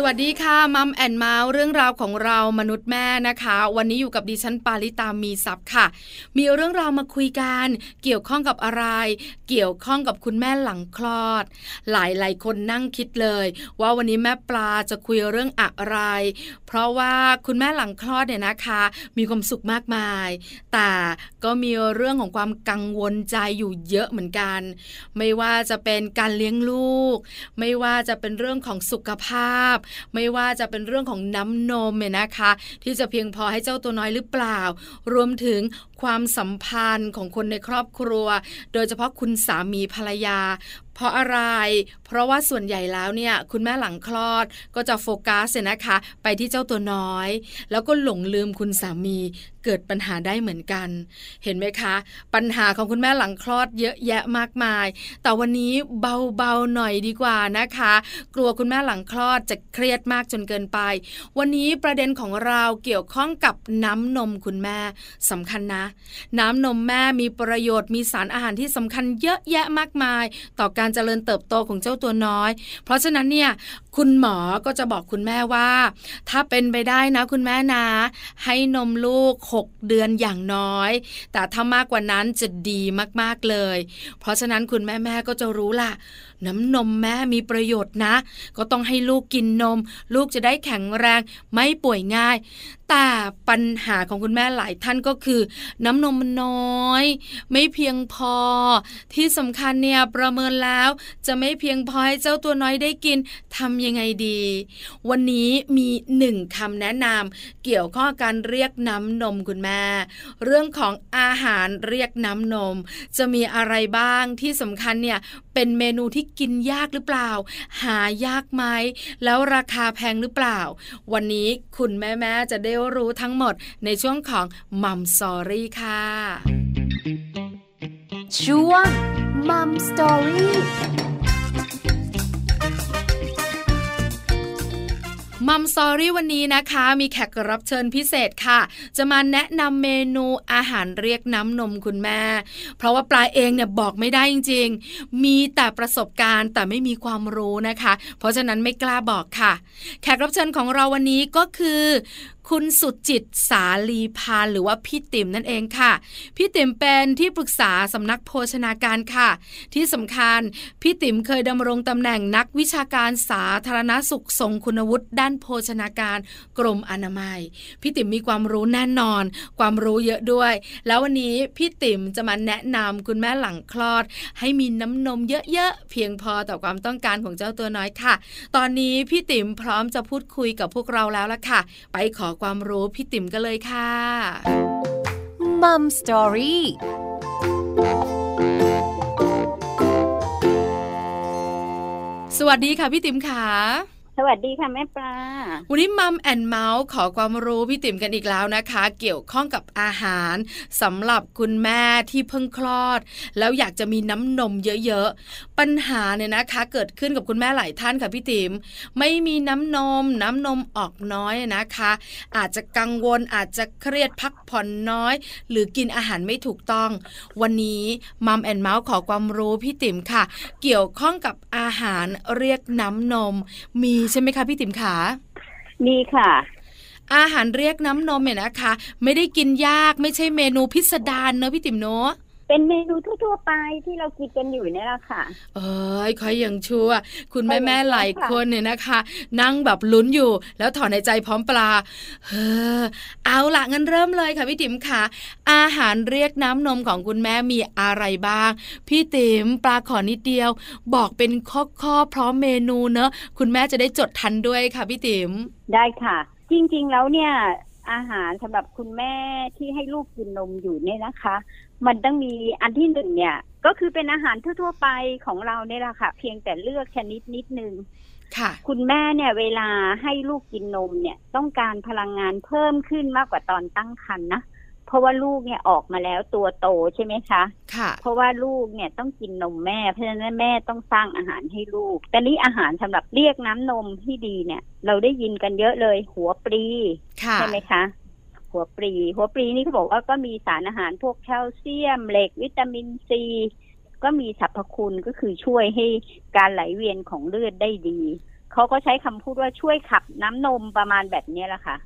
สวัสดีค่ะ Mom and Mouth เรื่องราวของเรามนุษย์แม่นะคะ วันนี้อยู่กับดิฉันปาริตามีซับค่ะ มีเรื่องราวมาคุยกัน เกี่ยวข้องกับอะไร เกี่ยวข้องกับคุณแม่หลังคลอด หลายหลายคนนั่งคิดเลย ว่าวันนี้แม่ปลาจะคุยเรื่องอะไร เพราะว่าคุณแม่หลังคลอดเนี่ยนะคะ มีความสุขมากมาย แต่ก็มีเรื่องของความกังวลใจอยู่เยอะเหมือนกัน ไม่ว่าจะเป็นการเลี้ยงลูก ไม่ว่าจะเป็นเรื่องของสุขภาพไม่ว่าจะเป็นเรื่องของน้ำนมเนี่ยนะคะ ที่จะเพียงพอให้เจ้าตัวน้อยหรือเปล่า รวมถึง ความสัมพันธ์ของคนในครอบครัว โดยเฉพาะคุณสามีภรรยา เพราะอะไร เพราะว่าส่วนใหญ่แล้วเนี่ยคุณแม่หลังคลอดก็จะโฟกัสเนี่ยนะคะ ไปที่เจ้าตัวน้อย แล้วก็หลงลืมคุณสามีเกิดปัญหาได้เหมือนกัน เห็นไหมคะ ปัญหาของคุณแม่หลังคลอดเยอะแยะมากมาย แต่วันนี้เบาๆหน่อยดีกว่านะคะ กลัวคุณแม่หลังคลอดจะเครียดมากจนเกินไป วันนี้ประเด็นของเราเกี่ยวข้องกับน้ำนมคุณแม่สำคัญนะน้ำนมแม่มีประโยชน์มีสารอาหารที่สำคัญเยอะแยะมากมาย ต่อการเจริญเติบโตของเจ้าตัวน้อย เพราะฉะนั้นเนี่ยคุณหมอก็จะบอกคุณแม่ว่า ถ้าเป็นไปได้นะคุณแม่นะ ให้นมลูก 6 เดือนอย่างน้อย แต่ถ้ามากกว่านั้นจะดีมากๆเลย เพราะฉะนั้นคุณแม่แม่ก็จะรู้ล่ะ น้ำนมแม่มีประโยชน์นะ ก็ต้องให้ลูกกินนม ลูกจะได้แข็งแรงไม่ป่วยง่าย แต่ปัญหาของคุณแม่หลายท่านก็คือ น้ำนมมันน้อย ไม่เพียงพอ ที่สำคัญเนี่ยประเมินแล้ว จะไม่เพียงพอให้เจ้าตัวน้อยได้กินทำยังไงดี วันนี้มีหนึ่งคำแนะนำเกี่ยวข้อการเรียกน้ำนมคุณแม่ เรื่องของอาหารเรียกน้ำนม จะมีอะไรบ้างที่สำคัญเนี่ย เป็นเมนูที่กินยากหรือเปล่า หายากไหมแล้วราคาแพงหรือเปล่า วันนี้คุณแม่ๆจะได้รู้ทั้งหมดในช่วงของ Mom Story ค่ะช่วง Mom Story Mom Story วันนี้นะคะ มีแขกรับเชิญพิเศษค่ะ จะมาแนะนำเมนูอาหารเรียกน้ำนมคุณแม่ เพราะว่าปลาเองเนี่ยบอกไม่ได้จริง ๆ มีแต่ประสบการณ์แต่ไม่มีความรู้นะคะ เพราะฉะนั้นไม่กล้าบอกค่ะ แขกรับเชิญของเราวันนี้ก็คือ คุณสุจิตสาลีพานหรือว่าพี่ติ๋มนั่นเองค่ะ พี่ติ๋มเป็นที่ปรึกษาสำนักโภชนาการค่ะ ที่สำคัญพี่ติ๋มเคยดำรงตำแหน่งนักวิชาการสาธารณสุขทรงคุณวุฒิด้านโภชนาการกรมอนามัย พี่ติ๋มมีความรู้แน่นอน ความรู้เยอะด้วย แล้ววันนี้พี่ติ๋มจะมาแนะนำคุณแม่หลังคลอด ให้มีน้ำนมเยอะๆเพียงพอต่อความต้องการของเจ้าตัวน้อยค่ะ ตอนนี้พี่ติ๋มพร้อมจะพูดคุยกับพวกเราแล้วละค่ะ ไปขอความรู้พี่ติ๋มกันเลยค่ะ Mom Story สวัสดีค่ะพี่ติ๋มค่ะ สวัสดีค่ะแม่ปลา วันนี้ Mom and Mouth ขอความรู้พี่ติ๋มกันอีกแล้วนะคะ เกี่ยวข้องกับอาหารสำหรับคุณแม่ที่เพิ่งคลอด แล้วอยากจะมีน้ำนมเยอะๆ ปัญหาเนี่ยนะคะ เกิดขึ้นกับคุณแม่หลายท่านค่ะพี่ติ๋มไม่มีน้ำนม น้ำนมออกน้อยนะคะ อาจจะกังวลอาจจะเครียดพักผ่อนน้อย หรือกินอาหารไม่ถูกต้อง วันนี้มัมแอนเมาส์ขอความรู้พี่ติ๋มค่ะ เกี่ยวข้องกับอาหารเรียกน้ำนมมีใช่ไหมคะพี่ติ๋มขา มีค่ะ อาหารเรียกน้ำนมเนี่ยนะคะ ไม่ได้กินยากไม่ใช่เมนูพิสดารเนอะพี่ติ๋มเนอะ เป็นเมนูทั่วๆไปที่เรากินกันอยู่นี่แหละค่ะ เอ้ยคอยยังชั่ว คุณแม่แม่หลายคนเนี่ยนะคะ นั่งแบบลุ้นอยู่ แล้วถอนในใจพร้อมปลา เออเอาละงั้นเริ่มเลยค่ะพี่ติ๋มค่ะ อาหารเรียกน้ำนมของคุณแม่มีอะไรบ้าง พี่ติ๋มปลาขอนิดเดียว บอกเป็นข้อๆพร้อมเมนูเนอะคุณแม่จะได้จดทันด้วยค่ะพี่ติ๋มได้ค่ะ จริงๆแล้วเนี่ยอาหารสำหรับคุณแม่ที่ให้ลูกกินนมอยู่เนี่ยนะคะ มันต้องมีอันที่หนึ่งเนี่ย ก็คือเป็นอาหารทั่วๆไปของเราเนี่ยแหละค่ะ เพียงแต่เลือกชนิดนิดนึงค่ะ คุณแม่เนี่ยเวลาให้ลูกกินนมเนี่ย ต้องการพลังงานเพิ่มขึ้นมากกว่าตอนตั้งครรภ์นะเพราะว่าลูกเนี่ยออกมาแล้วตัวโตใช่ไหมคะ ค่ะ เพราะว่าลูกเนี่ยต้องกินนมแม่ เพราะฉะนั้นแม่ต้องสร้างอาหารให้ลูก แต่นี้อาหารสำหรับเรียกน้ำนมที่ดีเนี่ย เราได้ยินกันเยอะเลยหัวปลีใช่ไหมคะ หัวปลีหัวปลีนี่เขาบอกว่าก็มีสารอาหารพวกแคลเซียม เหล็กวิตามินซี ก็มีสรรพคุณก็คือช่วยให้การไหลเวียนของเลือดได้ดี เขาก็ใช้คำพูดว่าช่วยขับน้ำนมประมาณแบบนี้แหละค่ะ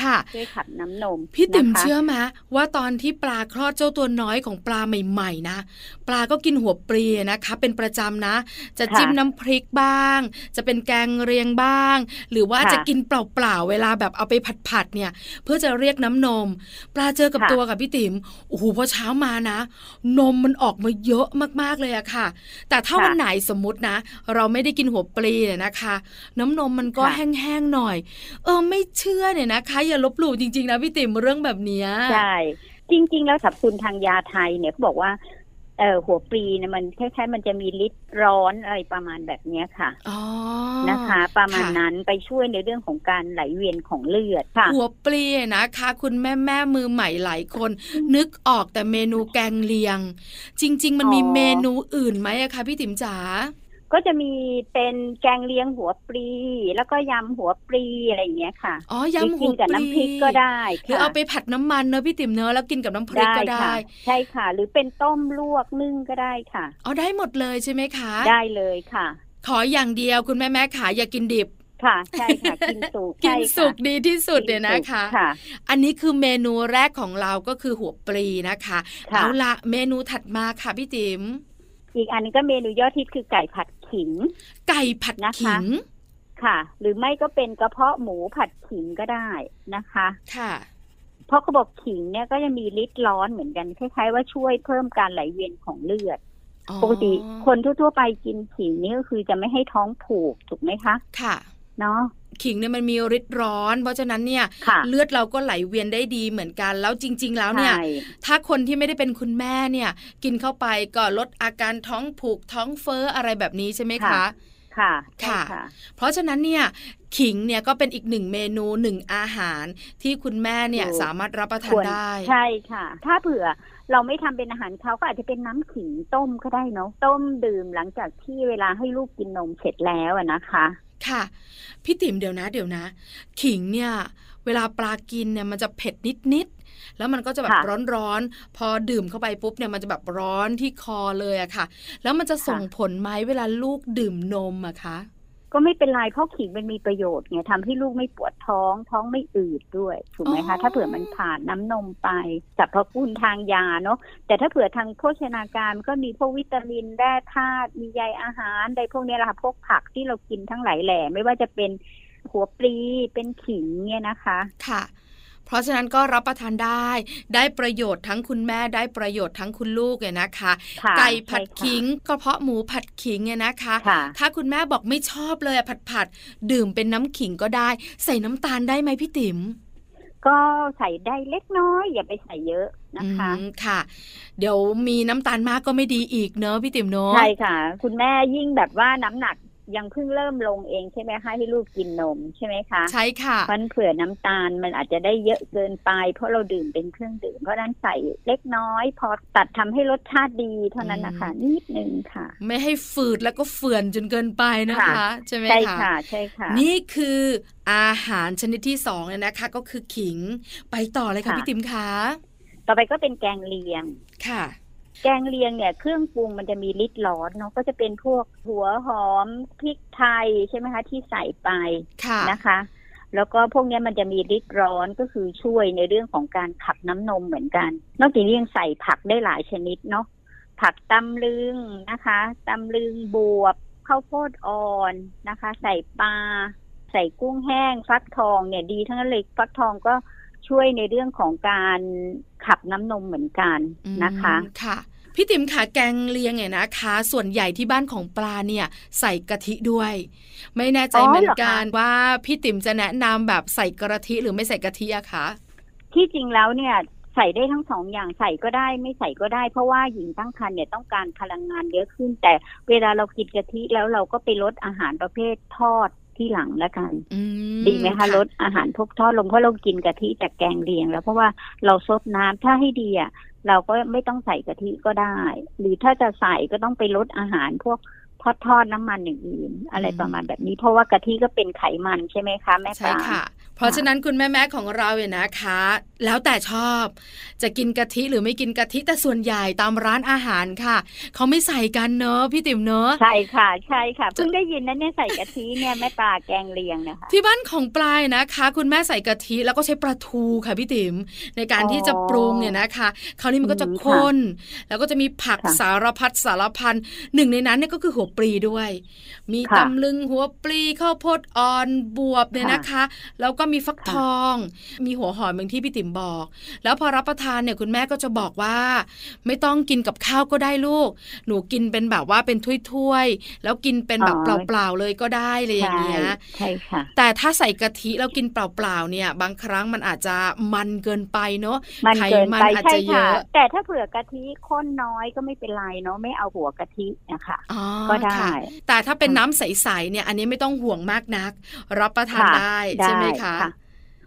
ค่ะช่วยขับน้ำนม พี่ติ๋มนะคะเชื่อไหมว่าตอนที่ปลาคลอดเจ้าตัวน้อยของปลาใหม่ ๆ นะ ปลาก็กินหัวปลีนะคะ เป็นประจำนะจะค่ะจิ้มน้ำพริกบ้าง จะเป็นแกงเรียงบ้าง หรือว่าค่ะจะกินเปล่าๆเวลาแบบเอาไปผัดๆเนี่ย เพื่อจะเรียกน้ำนม ปลาเจอกับค่ะตัวกับพี่ติ๋มโอ้โหพอเช้ามานะ นมมันออกมาเยอะมากๆเลยอะค่ะ แต่ถ้าค่ะวันไหนสมมตินะ เราไม่ได้กินหัวปลีเนี่ยนะคะ น้ำนมมันก็ค่ะแห้งๆหน่อย เออไม่เชื่อเนี่ยนะคะอย่าลบหลู่จริง ๆ นะพี่ติ๋มเรื่องแบบเนี้ยใช่จริง ๆ แล้วสรรพคุณทางยาไทยเนี่ยเขาบอกว่าเออหัวปลีเนี่ยมันคล้ายๆมันจะมีฤทธิ์ร้อนอะไรประมาณแบบเนี้ยค่ะอ๋อนะคะ ประมาณค่ะนั้นไปช่วยในเรื่องของการไหลเวียนของเลือดค่ะ หัวปลีนะคะ คุณแม่แม่มือใหม่หลายคน นึกออกแต่เมนูแกงเลียง จริง ๆ มันมีอ๋อเมนูอื่นไหมอะคะพี่ติ๋มจ๋า ก็จะมีเป็นแกงเลี้ยงหัวปลี แล้วก็ยำหัวปลีอะไรอย่างเงี้ยค่ะอ๋อหรือยำหักิวนปกับลีน้ำพริกก็ได้หรือค่ะเอาไปผัดน้ำมันเนอะพี่ติ๋มเนอะแล้วกินกับน้ำพริกก็ได้ค่ะใช่ค่ะ หรือเป็นต้มลวกนึ่งก็ได้ค่ะเอาได้หมดเลยใช่ไหมคะ ได้เลยค่ะ ขออย่างเดียวคุณแม่แม่ขาอย่ากินดิบค่ะใช่ค่ะกินสุกกินใช่ค่ะสุกดีที่สุดเนี่ยนะคะค่ะอันนี้คือเมนูแรกของเราก็คือหัวปลีนะคะค่ะเอาละเมนูถัดมาค่ะพี่ติ๋มอีกอันนึงก็เมนูยอดฮิตคือไก่ผัด ขิง ไก่ผัดนะคะขิงค่ะ หรือไม่ก็เป็นกระเพาะหมูผัดขิงก็ได้นะคะ ค่ะ เพราะเขาบอกขิงเนี่ยก็จะมีฤทธิ์ร้อนเหมือนกันคล้ายๆว่าช่วยเพิ่มการไหลเวียนของเลือดอ๋อปกติคนทั่วๆไปกินขิงนี่ก็คือจะไม่ให้ท้องผูกถูกไหมคะ ค่ะ เนาะขิงเนี่ยมันมีฤทธิ์ร้อน เพราะฉะนั้นเนี่ยค่ะเลือดเราก็ไหลเวียนได้ดีเหมือนกัน แล้วจริง ๆ แล้วเนี่ยใช่ถ้าคนที่ไม่ได้เป็นคุณแม่เนี่ย กินเข้าไปก็ลดอาการท้องผูกท้องเฟ้ออะไรแบบนี้ใช่ไหมคะค่ะใช่ค่ะค่ะ เพราะฉะนั้นเนี่ยขิงเนี่ยก็เป็นอีกหนึ่งเมนูหนึ่งอาหารที่คุณแม่เนี่ยถูกสามารถรับประทาคนวรได้ ใช่ค่ะ ถ้าเผื่อเราไม่ทำเป็นอาหารเขาก็อาจจะเป็นน้ำขิงต้มก็ได้เนาะต้มดื่มหลังจากที่เวลาให้ลูกกินนมเสร็จแล้วอะนะคะ ค่ะ พี่ติ๋มเดี๋ยวนะ เดี๋ยวนะ ขิงเนี่ย เวลาปลากินเนี่ยมันจะเผ็ดนิดๆแล้วมันก็จะแบบค่ะร้อนๆพอดื่มเข้าไปปุ๊บเนี่ยมันจะแบบร้อนที่คอเลยอะค่ะ แล้วมันจะส่งผลไหมเวลาลูกดื่มนมอะคะ ก็ไม่เป็นไรเพราะขิงมันมีประโยชน์ไงทำให้ลูกไม่ปวดท้องท้องไม่อืดด้วยถูกไหมคะ ถ้าเผื่อมันผ่านน้ำนมไปสรรพคุณทางยาเนาะแต่ถ้าเผื่อทางโภชนาการก็มีพวกวิตามินแร่ธาตุมีใยอาหารใดพวกเนี้ยแหละค่ะพวกผักที่เรากินทั้งหลายแหล่ไม่ว่าจะเป็นหัวปลีเป็นขิงเนี่ยนะคะ ค่ะ เพราะฉะนั้นก็รับประทานได้ ได้ประโยชน์ทั้งคุณแม่ได้ประโยชน์ทั้งคุณลูกเนี่ยนะคะค่ะไก่ผัดใช่ค่ะขิงกระเพาะหมูผัดขิงเนี่ยนะคะค่ะถ้าคุณแม่บอกไม่ชอบเลยอะผัดผัดๆดื่มเป็นน้ำขิงก็ได้ ใส่น้ำตาลได้ไหมพี่ติ๋มก็ใส่ได้เล็กน้อย อย่าไปใส่เยอะนะคะอืมค่ะ เดี๋ยวมีน้ำตาลมากก็ไม่ดีอีกเนอะพี่ติ๋มเนอะใช่ค่ะ คุณแม่ยิ่งแบบว่าน้ำหนัก ยังเพิ่งเริ่มลงเองใช่ไหมคะให้ลูกกินนมใช่ไหมคะใช่ค่ะมันเผื่อน้ำตาลมันอาจจะได้เยอะเกินไป เพราะเราดื่มเป็นเครื่องดื่ม เพราะฉะนั้นใส่เล็กน้อย พอตัดทำให้รสชาติดีเท่านั้นนะคะนิดนึงค่ะ ไม่ให้ฝืดแล้วก็เฟื่อนจนเกินไปนะคะค่ะใช่ไหมใช่คะค่ะใช่ค่ะ นี่คืออาหารชนิดที่สองเลยนะคะ ก็คือขิงไปต่อเลยค่ะค่ะพี่ติ๋มคะต่อไปก็เป็นแกงเลียงค่ะ แกงเลียงเนี่ยเครื่องปรุงมันจะมีฤทธิ์ร้อนเนาะก็จะเป็นพวกหัวหอมพริกไทยใช่ไหมคะที่ใส่ไปค่ะนะคะ แล้วก็พวกเนี้ยมันจะมีฤทธิ์ร้อนก็คือช่วยในเรื่องของการขับน้ำนมเหมือนกัน นอกจากนี้ยังใส่ผักได้หลายชนิดเนาะผักตำลึงนะคะตำลึงบวบข้าวโพดอ่อนนะคะ ใส่ปลาใส่กุ้งแห้งฟักทองเนี่ยดีทั้งนั้นเลยฟักทองก็ ช่วยในเรื่องของการขับน้ำนมเหมือนกันนะคะอืมค่ะพี่ติ๋มขาแกงเลียงเนี่ยนะคะ ส่วนใหญ่ที่บ้านของปลาเนี่ย ใส่กะทิด้วย ไม่แน่ใจอ๋อเหมือนเหรอคะกันว่าพี่ติ๋มจะแนะนำแบบใส่กระทิหรือไม่ใส่กะทิอะคะที่จริงแล้วเนี่ยใส่ได้ทั้งสองอย่างใส่ก็ได้ไม่ใส่ก็ได้ เพราะว่าหญิงตั้งครรภ์เนี่ยต้องการพลังงานเยอะขึ้น แต่เวลาเรากินกะทิแล้วเราก็ไปลดอาหารประเภททอด ที่หลังแล้วกันอืมดีไหมคะลดอาหารพวกทอดลงเพราะเรากินกะทิจากแกงเลียง แล้วเพราะว่าเราซดน้ำถ้าให้ดีอะเราก็ไม่ต้องใส่กะทิก็ได้ หรือถ้าจะใส่ก็ต้องไปลดอาหารพวก ทอดทอดน้ำมันอย่างอื่น อะไรอืมประมาณแบบนี้ เพราะว่ากะทิก็เป็นไขมันใช่ไหมคะแม่ปใช่ลาค่ะ เพราะฉะนั้นคุณแม่แม่ๆของเราเนี่ยนะคะ แล้วแต่ชอบ จะกินกะทิหรือไม่กินกะทิแต่ส่วนใหญ่ตามร้านอาหารค่ะเขาไม่ใส่กันเนอะพี่ติ๋มเนอะใช่ค่ะใช่ค่ะเพิ่งได้ยินนะเนี่ยใส่กะทิเนี่ยแม่ปลาแกงเลียงนะคะที่บ้านของปลายนะคะ คุณแม่ใส่กะทิแล้วก็ใช้ปลาทูค่ะพี่ติ๋มในการที่จะปรุงเนี่ยนะคะคราวนี้มันก็จะอืมข้นแล้วก็จะมีผักค่ะสารพัดสารพันหนึ่งในนั้นเนี่ยก็คือหัวปลีด้วย มีค่ะตำลึงหัวปลีข้าวโพดอ่อนบวบเนี่ยนะคะ แล้วก็มีฟักค่ะทอง มีหัวหอมเหมือนที่พี่ติ๋มบอก แล้วพอรับประทานเนี่ยคุณแม่ก็จะบอกว่า ไม่ต้องกินกับข้าวก็ได้ลูก หนูกินเป็นแบบว่าเป็นถ้วยๆแล้วกินเป็นแบบอ๋อเปล่าๆเลยก็ได้เลยอย่างเงี้ยใช่ค่ะ แต่ถ้าใส่กะทิแล้วกินเปล่าๆเนี่ย บางครั้งมันอาจจะมันเกินไปเนอะมันไขเกินมันไปอาจใช่จะเยค่ะอะ แต่ถ้าเผื่อกะทิข้นน้อยก็ไม่เป็นไรเนาะไม่เอาหัวกะทินะคะอ๋อก็ได้ค่ะ แต่ถ้าเป็นค่ะน้ำใสๆเนี่ย อันนี้ไม่ต้องห่วงมากนัก รับประทานค่ะได้ใช่ไหมคะ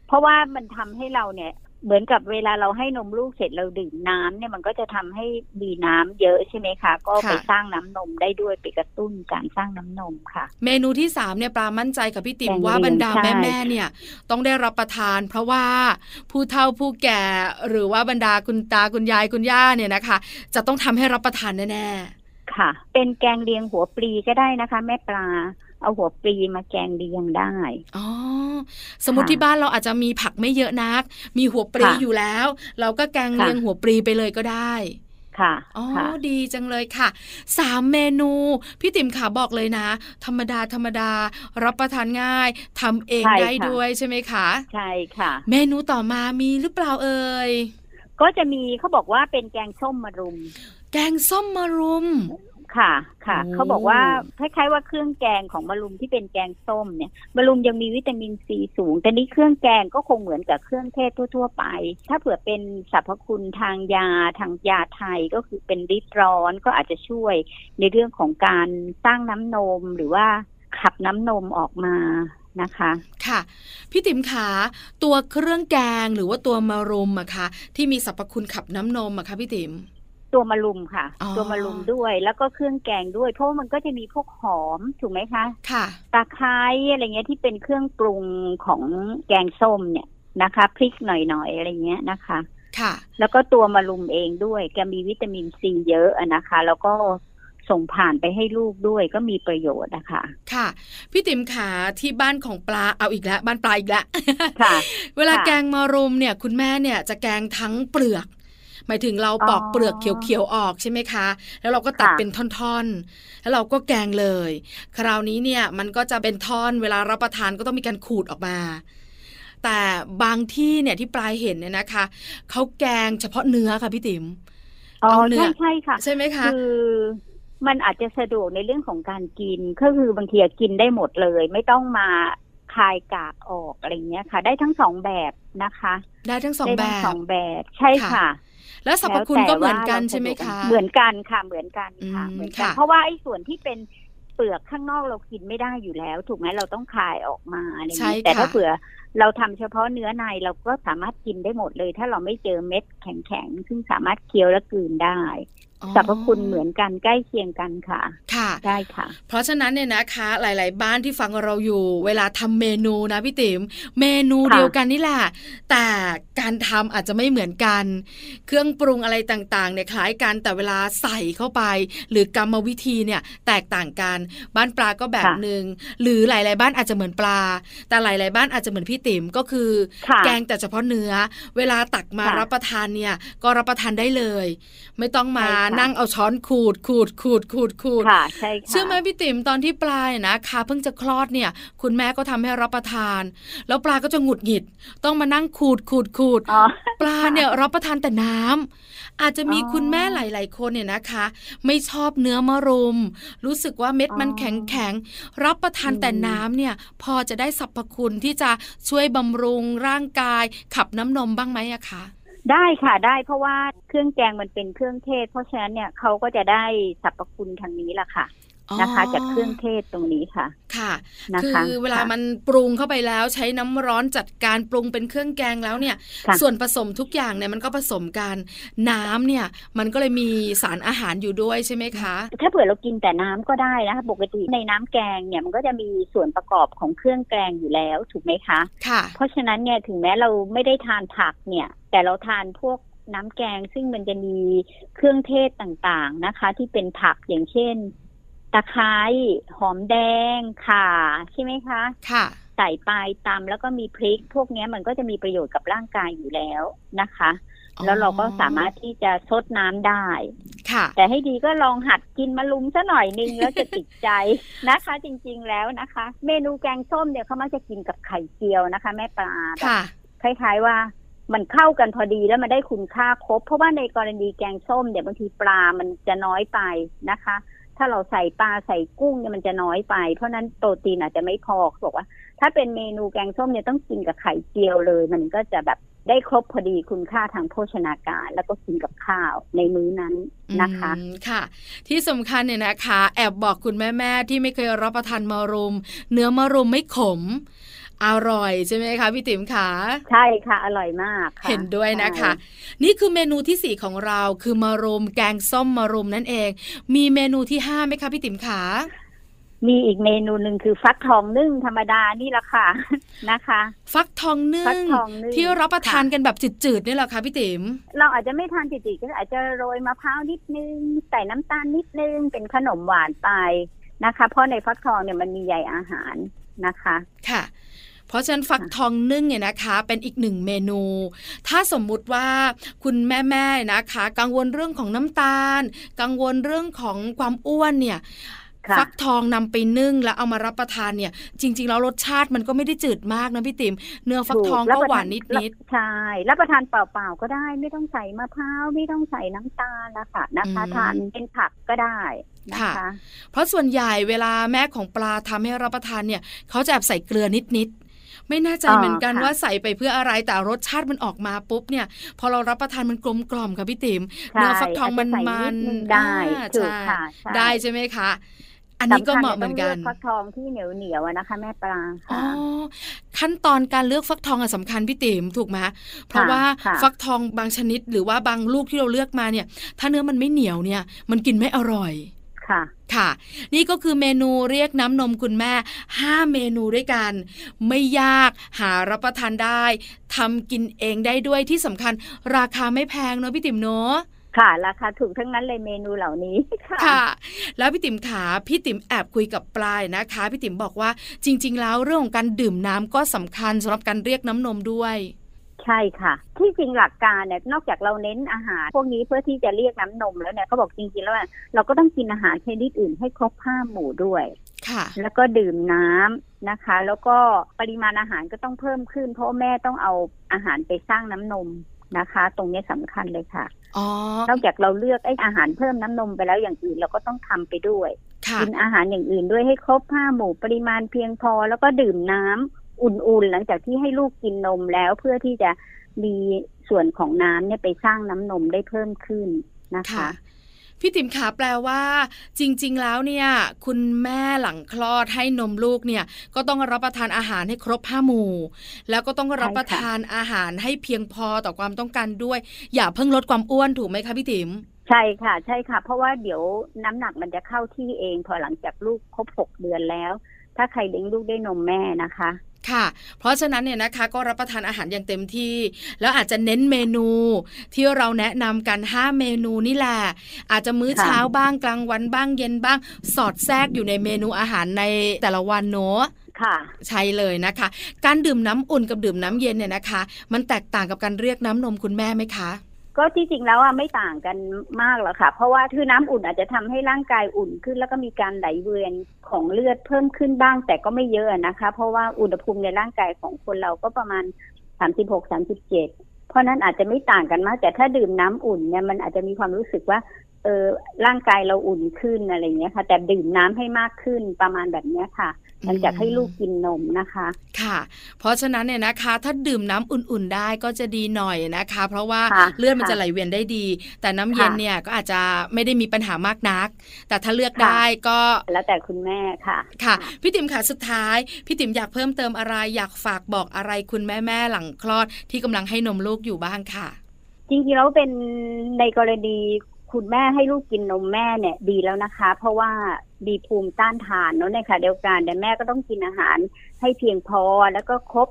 เพราะว่ามันทำให้เราเนี่ยเหมือนกับเวลาเราให้นมลูกเสร็จเราดื่มน้ำเนี่ยมันก็จะทำให้มีน้ำเยอะใช่ไหมคะ ก็ไปสร้างน้ำนมได้ด้วยไปกระตุ้นการสร้างน้ำนมค่ะ เมนูที่สามเนี่ยปลามั่นใจกับพี่ติ๋มแกงว่าบรรดาเลียงใช่แม่ๆเนี่ย ต้องได้รับประทาน เพราะว่าผู้เฒ่าผู้แก่หรือว่าบรรดาคุณตาคุณยายคุณย่าเนี่ยนะคะ จะต้องทำให้รับประทานแน่ๆ ค่ะ เป็นแกงเลียงหัวปลีก็ได้นะคะ แม่ปลา เอาหัวปลีมาแกงเลียงได้อ๋อสมมติค่ะที่บ้านเราอาจจะมีผักไม่เยอะนัก มีหัวปลีค่ะอยู่แล้ว เราก็แกงค่ะเลียงหัวปลีไปเลยก็ได้ค่ะอ๋อค่ะดีจังเลยค่ะสามเมนู พี่ติ๋มขาบอกเลยนะ ธรรมดาธรรมดา รับประทานง่ายทำเองใช่ได้ค่ะด้วยใช่ไหมคะ ใช่ค่ะ เมนูต่อมามีหรือเปล่าเอ่ยก็จะมีเขาบอกว่าเป็นแกงส้มมะรุม แกงส้มมะรุม ค่ะค่ะโอ้เขาบอกว่าคล้ายๆว่าเครื่องแกงของมะรุมที่เป็นแกงส้มเนี่ยมะรุมยังมีวิตามินซีสูง แต่นี่เครื่องแกงก็คงเหมือนกับเครื่องเทศทั่ว ๆ ไป ถ้าเผื่อเป็นสรรพคุณทางยาทางยาไทยก็คือเป็นริดร้อนก็อาจจะช่วยในเรื่องของการสร้างน้ำนมหรือว่าขับน้ำนมออกมานะคะค่ะ พี่ติ๋มขาตัวเครื่องแกงหรือว่าตัวมะรุมอะคะที่มีสรรพคุณขับน้ำนมอะคะพี่ติ๋ม ตัวมะรุมค่ะอ๋อตัวมะรุมด้วย แล้วก็เครื่องแกงด้วย เพราะว่ามันก็จะมีพวกหอมถูกไหมคะ ค่ะตะไคร้อะไรเงี้ยที่เป็นเครื่องปรุงของแกงส้มเนี่ยนะคะพริกหน่อยๆอะไรเงี้ยนะคะ ค่ะ แล้วก็ตัวมะรุมเองด้วยแกมีวิตามินซีเยอะอะนะคะ แล้วก็ส่งผ่านไปให้ลูกด้วยก็มีประโยชน์นะคะ ค่ะ พี่ติ๋มขาที่บ้านของปลาเอาอีกแล้วบ้านปลาอีกแล้วค่ะ เวลาค่ะแกงมารุมเนี่ย คุณแม่เนี่ยจะแกงทั้งเปลือก หมายถึงเราปอกอ๋อเปลือกเขียวๆออกใช่ไหมคะ แล้วเราก็ตัดค่ะเป็นท่อนๆ แล้วเราก็แกงเลย คราวนี้เนี่ยมันก็จะเป็นท่อนเวลารับประทานก็ต้องมีการขูดออกมา แต่บางที่เนี่ยที่ปลายเห็นเนี่ยนะคะเขาแกงเฉพาะเนื้อค่ะพี่ติ๋มอ๋อเอาเนื้อใช่ใช่ค่ะ ใช่ไหมคะคือมันอาจจะสะดวกในเรื่องของการกิน ก็คือบางทีกินได้หมดเลย ไม่ต้องมาคายกากออกอะไรเงี้ยค่ะ ได้ทั้งสองแบบนะคะ ได้ทั้งสองได้แบทั้งบสองแบบ ใช่ค่ะค่ะ แล้วสรรพคุณก็เหมือนกันใช่ไหมคะ เหมือนกันค่ะเหมือนกันค่ะอืมเหมือนกันค่ะเพราะว่าไอ้ส่วนที่เป็นเปลือกข้างนอกเรากินไม่ได้อยู่แล้ว ถูกไหมเราต้องคายออกมาอะไรอย่างใช่นี้แต่ถ้าค่ะเผื่อเราทำเฉพาะเนื้อในเราก็สามารถกินได้หมดเลย ถ้าเราไม่เจอเม็ดแข็งๆ ซึ่งสามารถเคี้ยวและกลืนได้อ๋อ สรรพคุณเหมือนกันใกล้เคียงกันค่ะค่ะได้ค่ะ เพราะฉะนั้นเนี่ยนะคะ หลาย ๆ บ้านที่ฟังเราอยู่ เวลาทำเมนูนะพี่ติ๋มเมนูค่ะเดียวกันนี่แหละแต่การทำอาจจะไม่เหมือนกัน เครื่องปรุงอะไรต่าง ๆ เนี่ยคล้ายกันแต่เวลาใส่เข้าไป หรือกรรมวิธีเนี่ยแตกต่างกัน บ้านปลาก็แบบค่ะหนึ่งหรือหลาย ๆ บ้านอาจจะเหมือนปลา แต่หลาย ๆ บ้านอาจจะเหมือนพี่ติ๋มก็คือค่ะแกงแต่เฉพาะเนื้อ เวลาตักมาค่ะรับประทานเนี่ยก็รับประทานได้เลย ไม่ต้องมาใช่ค่ะนั่งเอาช้อนขูดขูดขูดขูดขูดค่ะใช่ค่ะเชื่อไหมพี่ติ๋มตอนที่ปลายนะคะเพิ่งจะคลอดเนี่ย คุณแม่ก็ทำให้รับประทาน แล้วปลาก็จะหงุดหงิด ต้องมานั่งขูดขูดขูดอ๋อปลาเนี่ยรับประทานแต่น้ำอาจจะมีอ๋อคุณแม่หลาย ๆ คนเนี่ยนะคะ ไม่ชอบเนื้อมะรุม รู้สึกว่าเม็ดมันอ๋อแข็งแข็งๆรับประทานแต่อืมน้ำเนี่ย พอจะได้สรรพคุณที่จะช่วยบำรุงร่างกาย ขับน้ำนมบ้างไหมอะคะ ได้ค่ะได้เพราะว่าเครื่องแกงมันเป็นเครื่องเทศ เพราะฉะนั้นเนี่ยเขาก็จะได้สรรพคุณทางนี้แหละค่ะนะคะจากเครื่องเทศตรงนี้ค่ะ ค่ะนะคะคือเวลาค่ะมันปรุงเข้าไปแล้วใช้น้ำร้อนจัดการปรุงเป็นเครื่องแกงแล้วเนี่ยค่ะส่วนผสมทุกอย่างเนี่ยมันก็ผสมกันน้ำเนี่ย มันก็เลยมีสารอาหารอยู่ด้วยใช่ไหมคะ ถ้าเผื่อเรากินแต่น้ำก็ได้นะคะปกติในน้ำแกงเนี่ยมันก็จะมีส่วนประกอบของเครื่องแกงอยู่แล้วถูกไหมคะค่ะเพราะฉะนั้นเนี่ยถึงแม้เราไม่ได้ทานผักเนี่ย แต่เราทานพวกน้ำแกงซึ่งมันจะมีเครื่องเทศต่างๆนะคะ ที่เป็นผักอย่างเช่น ตะไคร้หอมแดงข่าใช่ไหมคะ ค่ะ ใส่ไปตำแล้วก็มีพริก พวกเนี้ยมันก็จะมีประโยชน์กับร่างกายอยู่แล้วนะคะ แล้วเราก็สามารถที่จะซดน้ำได้ ค่ะ แต่ให้ดีก็ลองหัดกินมะลุมซะหน่อยนึงแล้วจะติดใจนะคะ จริงๆแล้วนะคะ เมนูแกงส้มเนี่ยเขามักจะกินกับไข่เจียวนะคะ แม่ปลาแบบค่ะคล้ายๆว่า มันเข้ากันพอดีแล้วมันได้คุณค่าครบ เพราะว่าในกรณีแกงส้มเนี่ยบางทีปลามันจะน้อยไปนะคะ ถ้าเราใส่ปลาใส่กุ้งเนี่ยมันจะน้อยไป เพราะนั้นโปรตีนอาจจะไม่พอเขาบอกว่า ถ้าเป็นเมนูแกงส้มเนี่ยต้องกินกับไข่เจียวเลย มันก็จะแบบได้ครบพอดีคุณค่าทางโภชนาการ แล้วก็กินกับข้าวในมื้อนั้นนะคะค่ะ ที่สำคัญเนี่ยนะคะ แอบบอกคุณแม่ๆที่ไม่เคยรับประทานมะรุม เนื้อมะรุมไม่ขม อร่อยใช่ไหมคะพี่ติ๋มขาใช่ค่ะ อร่อยมากค่ะเห็นด้วยนะคะใช่นี่คือเมนูที่สี่ของเราคือมะรุมแกงส้มมะรุมนั่นเอง มีเมนูที่ห้าไหมคะพี่ติ๋มขามีอีกเมนูหนึ่งคือฟักทองนึ่งธรรมดานี่แหละค่ะนะคะ ฟักทองนึ่ฟักงทองนึ่งที่รับประทานค่ะกันแบบจืดๆนี่แหละคะพี่ติ๋มเราอาจจะไม่ทานจิๆก็อาจจะโรยมะพร้าวนิดนึงใส่น้ำตาลนิดนึงเป็นขนมหวานไปนะคะ เพราะในฟักทองเนี่ยมันมีใยอาหารนะคะ ค่ะ เพราะฉะนั้นฟักทองนึ่งเนี่ยนะคะ เป็นอีกหนึ่งเมนู ถ้าสมมุติว่าคุณแม่ๆนะคะ กังวลเรื่องของน้ำตาล กังวลเรื่องของความอ้วนเนี่ยค่ะฟักทองนำไปนึ่งแล้วเอามารับประทานเนี่ย จริง ๆ แล้วรสชาติมันก็ไม่ได้จืดมากนะพี่ติ๋มเนื้อฟักทองถูรับก็ประหทวานนิดรับใช่รับประทานเปล่าๆก็ได้ ไม่ต้องใส่มะพร้าวไม่ต้องใส่น้ำตาลนะคะนะคะทานเป็นผักก็ได้นะคะๆเพราะส่วนใหญ่เวลาแม่ของปลาทำให้รับประทานเนี่ยเขาจะแอบใส่เกลือนิดๆ ไม่แน่ใจอ๋อเหมือนกันค่ะว่าใส่ไปเพื่ออะไรแต่รสชาติมันออกมาปุ๊บเนี่ย พอเรารับประทานมันกลมกล่อมค่ะพี่ติ๋มใช่เนื้อฟักทองมันาจจะใส่มันดนึงได้อ่าถูกใช่ค่ะใช่ได้ใช่ไหมคะอันนี้ก็เหมาะเหมือนกันสำคัญต้องลืฟักทองที่เหนียวเหนียวๆอะนะคะแม่ปลาอ๋อค่ะขั้นตอนการเลือกฟักทองอะสำคัญพี่ติ๋มถูกไหมเพราะว่าค่ะฟักทองบางชนิดหรือว่าบางลูกที่เราเลือกมาเนี่ย ถ้าเนื้อมันไม่เหนียวเนี่ย มันกินไม่อร่อย ค่ะ ค่ะ นี่ก็คือเมนูเรียกน้ำนมคุณแม่ 5 เมนูด้วยกัน ไม่ยากหารับประทานได้ทำกินเองได้ด้วยที่สำคัญ ราคาไม่แพงเนอะพี่ติ๋มเนอะค่ะ ราคาถูกทั้งนั้นเลยเมนูเหล่านี้ค่ะค่ะแล้วพี่ติ๋มขาพี่ติ๋มแอบคุยกับปลายนะคะ พี่ติ๋มบอกว่าจริง ๆ แล้วเรื่องของการดื่มน้ำก็สำคัญสำหรับการเรียกน้ำนมด้วย ใช่ค่ะ ที่จริงหลักการเนี่ยนอกจากเราเน้นอาหาร พวกนี้เพื่อที่จะเรียกน้ำนมแล้วเนี่ยเขาบอกจริงๆแล้วอะเราก็ต้องกินอาหารชนิดอื่นให้ครบห้าหมู่ด้วยค่ะ แล้วก็ดื่มน้ำนะคะ แล้วก็ปริมาณอาหารก็ต้องเพิ่มขึ้น เพราะว่าแม่ต้องเอาอาหารไปสร้างน้ำนมนะคะ ตรงนี้สำคัญเลยค่ะอ๋อนอกจากเราเลือกไอ้อาหารเพิ่มน้ำนมไปแล้วอย่างอื่นเราก็ต้องทำไปด้วยค่ะกินอาหารอย่างอื่นด้วยให้ครบห้าหมู่ปริมาณเพียงพอ แล้วก็ดื่มน้ำ อุ่นๆ หลังจากที่ให้ลูกกินนมแล้วเพื่อที่จะมีส่วนของน้ำเนี่ยไปสร้างน้ำนมได้เพิ่มขึ้นนะคะค่ะพี่ติ๋มขาแปลว่าจริง ๆ แล้วเนี่ย คุณแม่หลังคลอดให้นมลูกเนี่ย ก็ต้องรับประทานอาหารให้ครบห้าหมู่ แล้วก็ต้องรับประทานอาหารให้เพียงพอต่อความต้องการด้วย อย่าเพิ่งลดความอ้วนถูกไหมคะพี่ติ๋มใช่ค่ะ ใช่ค่ะ เพราะว่าเดี๋ยวน้ำหนักมันจะเข้าที่เอง พอหลังจากลูกครบหกเดือนแล้ว ถ้าใครเลี้ยงลูกด้วยนมแม่นะคะ ค่ะ เพราะฉะนั้นเนี่ยนะคะก็รับประทานอาหารอย่างเต็มที่ แล้วอาจจะเน้นเมนูที่เราแนะนำกัน 5 เมนูนี่แหละอาจจะมื้อค่ะเช้าบ้างกลางวันบ้างเย็นบ้าง สอดแทรกอยู่ในเมนูอาหารในแต่ละวันเนอะค่ะใช่เลยนะคะ การดื่มน้ำอุ่นกับดื่มน้ำเย็นเนี่ยนะคะ มันแตกต่างกับการเรียกน้ำนมคุณแม่ไหมคะ ก็ที่จริงแล้วอะไม่ต่างกันมากหรอกค่ะ เพราะว่าคือน้ำอุ่นอาจจะทำให้ร่างกายอุ่นขึ้น แล้วก็มีการไหลเวียนของเลือดเพิ่มขึ้นบ้าง แต่ก็ไม่เยอะนะคะ เพราะว่าอุณหภูมิในร่างกายของคนเราก็ประมาณ36 37เจ็ดเพราะนั้นอาจจะไม่ต่างกันมาก แต่ถ้าดื่มน้ำอุ่นเนี่ยมันอาจจะมีความรู้สึกว่า เออร่างกายเราอุ่นขึ้นอะไรอย่างเงี้ยค่ะ แต่ดื่มน้ำให้มากขึ้นประมาณแบบเนี้ยค่ะ หลังจากให้ลูกกินนมนะคะ ค่ะ เพราะฉะนั้นเนี่ยนะคะ ถ้าดื่มน้ำอุ่นๆได้ก็จะดีหน่อยนะคะ เพราะว่าค่ะเลือดมันค่ะจะไหลเวียนได้ดี แต่น้ำเย็นค่ะเนี่ยก็อาจจะไม่ได้มีปัญหามากนัก แต่ถ้าเลือกค่ะได้ก็แล้วแต่คุณแม่ค่ะ ค่ะ พี่ติ๋มค่ะสุดท้าย พี่ติ๋มอยากเพิ่มเติมอะไรอยากฝากบอกอะไรคุณแม่แม่ๆหลังคลอดที่กำลังให้นมลูกอยู่บ้างค่ะจริงๆแล้วเป็นในกรณี คุณแม่ให้ลูกกินนมแม่เนี่ยดีแล้วนะคะ เพราะว่ามีภูมิต้านทานเนาะในขณะเดียวกันแต่แม่ก็ต้องกินอาหารให้เพียงพอแล้วก็ครบ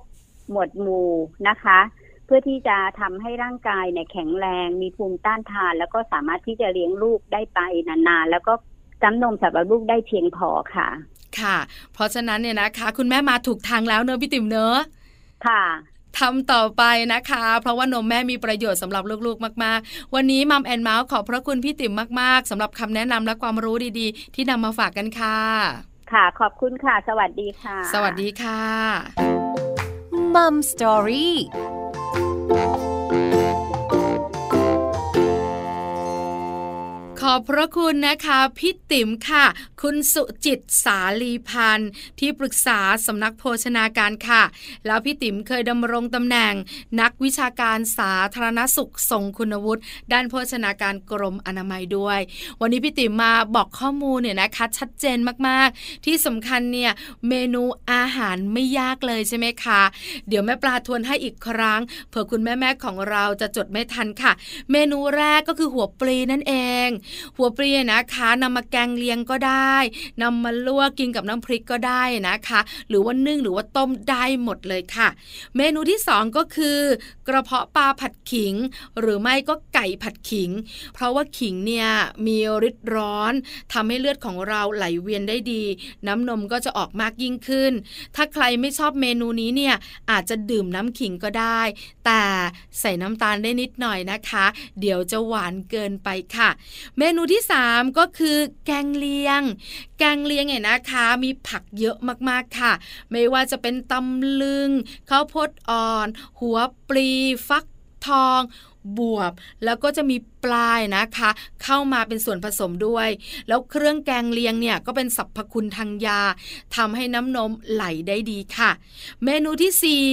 หมวดหมู่นะคะ เพื่อที่จะทำให้ร่างกายเนี่ยแข็งแรง มีภูมิต้านทาน แล้วก็สามารถที่จะเลี้ยงลูกได้ไปนานๆแล้วก็จะมีน้ำนมสำหรับลูกได้เพียงพอค่ะ ค่ะ เพราะฉะนั้นเนี่ยนะคะ คุณแม่มาถูกทางแล้วเนอะพี่ติ๋มเนอะค่ะ ทำต่อไปนะคะ เพราะว่านมแม่มีประโยชน์สำหรับลูกๆ มากๆ วันนี้ Mom and Mouth ขอบพระคุณพี่ติ๋มมากๆสำหรับคำแนะนำและความรู้ดีๆ ที่นำมาฝากกันค่ะ ค่ะ ขอบคุณค่ะ สวัสดีค่ะ สวัสดีค่ะ Mom Story อบพระคุณนะคะพี่ติ๋มค่ะ คุณสุจิตสาลีพันธ์ที่ปรึกษาสำนักโภชนาการค่ะ แล้วพี่ติ๋มเคยดำรงตำแหน่ง นักวิชาการสาธารณสุขทรงคุณวุฒิด้านโภชนาการกรมอนามัยด้วย วันนี้พี่ติ๋มมาบอกข้อมูลเนี่ยนะคะ ชัดเจนมากๆ ที่สำคัญเนี่ยเมนูอาหารไม่ยากเลยใช่ไหมคะ เดี๋ยวแม่ปลาทวนให้อีกครั้งเผื่อคุณแม่ๆของเราจะจดไม่ทันค่ะ เมนูแรกก็คือหัวปลีนั่นเองหัวปลีนะคะนำมาแกงเลียงก็ได้นำมาลวกกินกับน้ำพริกก็ได้นะคะ หรือว่านึ่งหรือว่าต้มได้หมดเลยค่ะ เมนูที่สองก็คือ กระเพาะปลาผัดขิง หรือไม่ก็ไก่ผัดขิง เพราะว่าขิงเนี่ยมีฤทธิ์ร้อนทำให้เลือดของเราไหลเวียนได้ดี น้ำนมก็จะออกมากยิ่งขึ้น ถ้าใครไม่ชอบเมนูนี้เนี่ยอาจจะดื่มน้ำขิงก็ได้ แต่ใส่น้ำตาลได้นิดหน่อยนะคะ เดี๋ยวจะหวานเกินไปค่ะ เมนูที่ 3 ก็คือแกงเลียง แกงเลียงเนี่ยนะคะ มีผักเยอะมากๆค่ะ ไม่ว่าจะเป็นตำลึงข้าวโพดอ่อน หัวปลีฟักทองบวบแล้วก็จะมีปลายนะคะ เข้ามาเป็นส่วนผสมด้วย แล้วเครื่องแกงเลียงเนี่ยก็เป็นสรรพคุณทางยาทำให้น้ำนมไหลได้ดีค่ะ เมนูที่สี่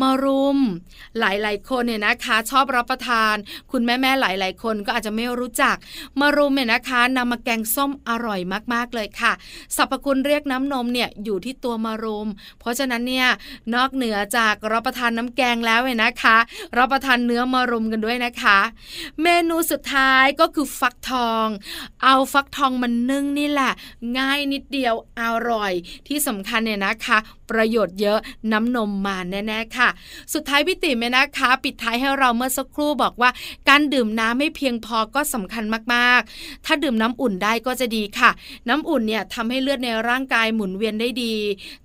มารุม หลายๆ คนเนี่ยนะคะ ชอบรับประทาน คุณแม่ๆหลาย ๆ คนก็อาจจะไม่รู้จักมารุมเนี่ยนะคะนำมาแกงส้มอร่อยมากๆเลยค่ะสรรพคุณเรียกน้ำนมเนี่ยอยู่ที่ตัวมารุม เพราะฉะนั้นเนี่ยนอกเหนือจากรับประทานน้ำแกงแล้วเนี่ยนะคะ รับประทานเนื้อมารุมกันด้วยนะคะ เมนูสุดท้ายก็คือฟักทอง เอาฟักทองมันนึ่งนี่แหละ ง่ายนิดเดียวอร่อยที่สำคัญเนี่ยนะคะ ประโยชน์เยอะน้ำนมมาแน่ๆค่ะ สุดท้ายพี่ติ๋มเนี่ยนะคะ ปิดท้ายให้เราเมื่อสักครู่บอกว่า การดื่มน้ำไม่เพียงพอก็สำคัญมากๆ ถ้าดื่มน้ำอุ่นได้ก็จะดีค่ะ น้ำอุ่นเนี่ยทำให้เลือดในร่างกายหมุนเวียนได้ดี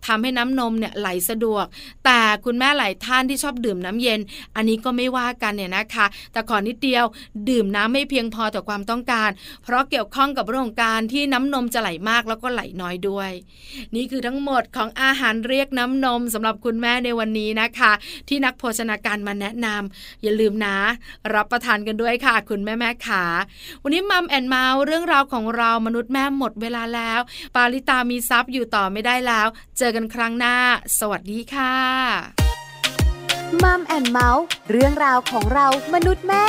ทำให้น้ำนมเนี่ยไหลสะดวก แต่คุณแม่หลายท่านที่ชอบดื่มน้ำเย็น อันนี้ก็ไม่ว่ากันเนี่ยนะคะ แต่ขอนิดเดียวดื่มน้ำไม่เพียงพอต่อความต้องการ เพราะเกี่ยวข้องกับเรื่องของการที่น้ำนมจะไหลมากแล้วก็ไหลน้อยด้วย นี่คือทั้งหมดของอาหารเรีียกน้ำนมสำหรับคุณแม่ในวันนี้นะคะ ที่นักโภชนาการมาแนะนำอย่าลืมนะ รับประทานกันด้วยค่ะ คุณแม่แม่ขาวันนี้มัมแอนเมาส์เรื่องราวของเรามนุษย์แม่หมดเวลาแล้ว ปาลิตามีซับอยู่ต่อไม่ได้แล้ว เจอกันครั้งหน้า สวัสดีค่ะมัมแอนเมาส์เรื่องราวของเรามนุษย์แม่